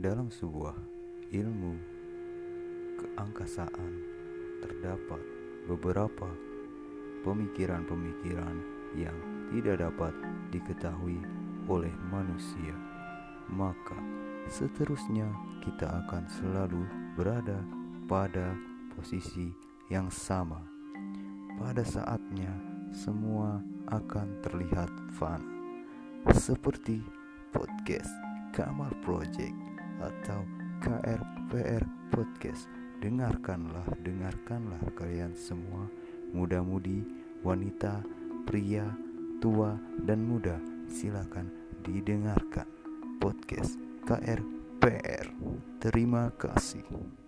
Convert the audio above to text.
Dalam sebuah ilmu keangkasaan terdapat beberapa pemikiran-pemikiran yang tidak dapat diketahui oleh manusia. Maka seterusnya kita akan selalu berada pada posisi yang sama. Pada saatnya semua akan terlihat fana. Seperti podcast Kamal Project atau KRPR Podcast. Dengarkanlah, dengarkanlah kalian semua muda-mudi, wanita, pria, tua, dan muda. Silakan didengarkan podcast KRPR. Terima kasih.